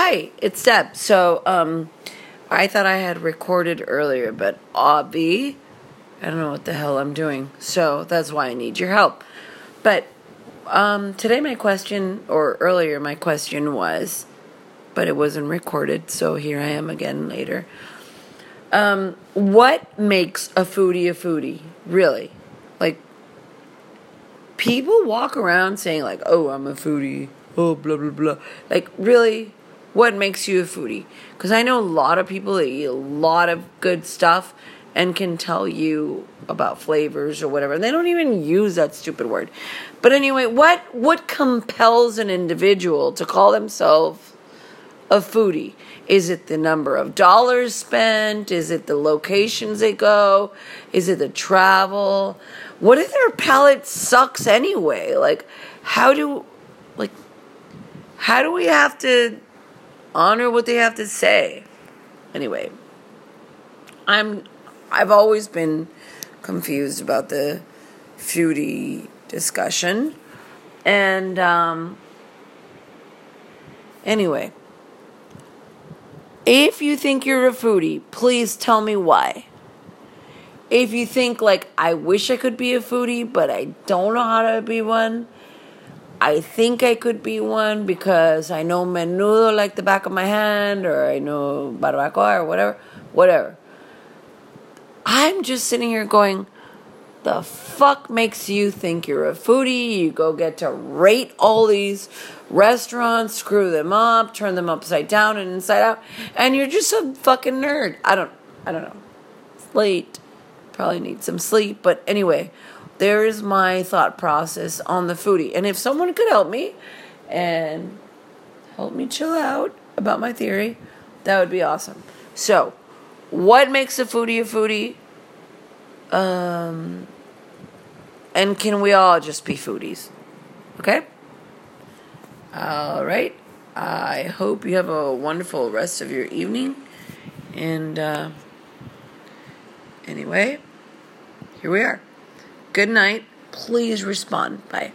Hi, it's Deb. So, um, I thought I had recorded earlier, but obvi, I don't know what the hell I'm doing. So that's why I need your help. But um, today, my question, or earlier, my question was, but it wasn't recorded, so here I am again later. Um, what makes a foodie a foodie? Really? Like, people walk around saying, like, oh, I'm a foodie, oh, blah, blah, blah. Like, really? What makes you a foodie? Because I know a lot of people that eat a lot of good stuff and can tell you about flavors or whatever. And they don't even use that stupid word. But anyway, what what compels an individual to call themselves a foodie? Is it the number of dollars spent? Is it the locations they go? Is it the travel? What if their palate sucks anyway? Like how do like how do we have to honor what they have to say? Anyway, I'm I've always been confused about the foodie discussion. And um, anyway, if you think you're a foodie, please tell me why. If you think, like, I wish I could be a foodie, but I don't know how to be one, I think I could be one because I know menudo like the back of my hand, or I know barbacoa, or whatever, whatever. I'm just sitting here going, the fuck makes you think you're a foodie? You go get to rate all these restaurants, screw them up, turn them upside down and inside out, and you're just a fucking nerd. I don't I don't know. It's late. Probably need some sleep, but anyway, there is my thought process on the foodie. And if someone could help me and help me chill out about my theory, that would be awesome. So, what makes a foodie a foodie? Um, and can we all just be foodies? Okay? All right. I hope you have a wonderful rest of your evening. And uh, anyway, here we are. Good night. Please respond. Bye.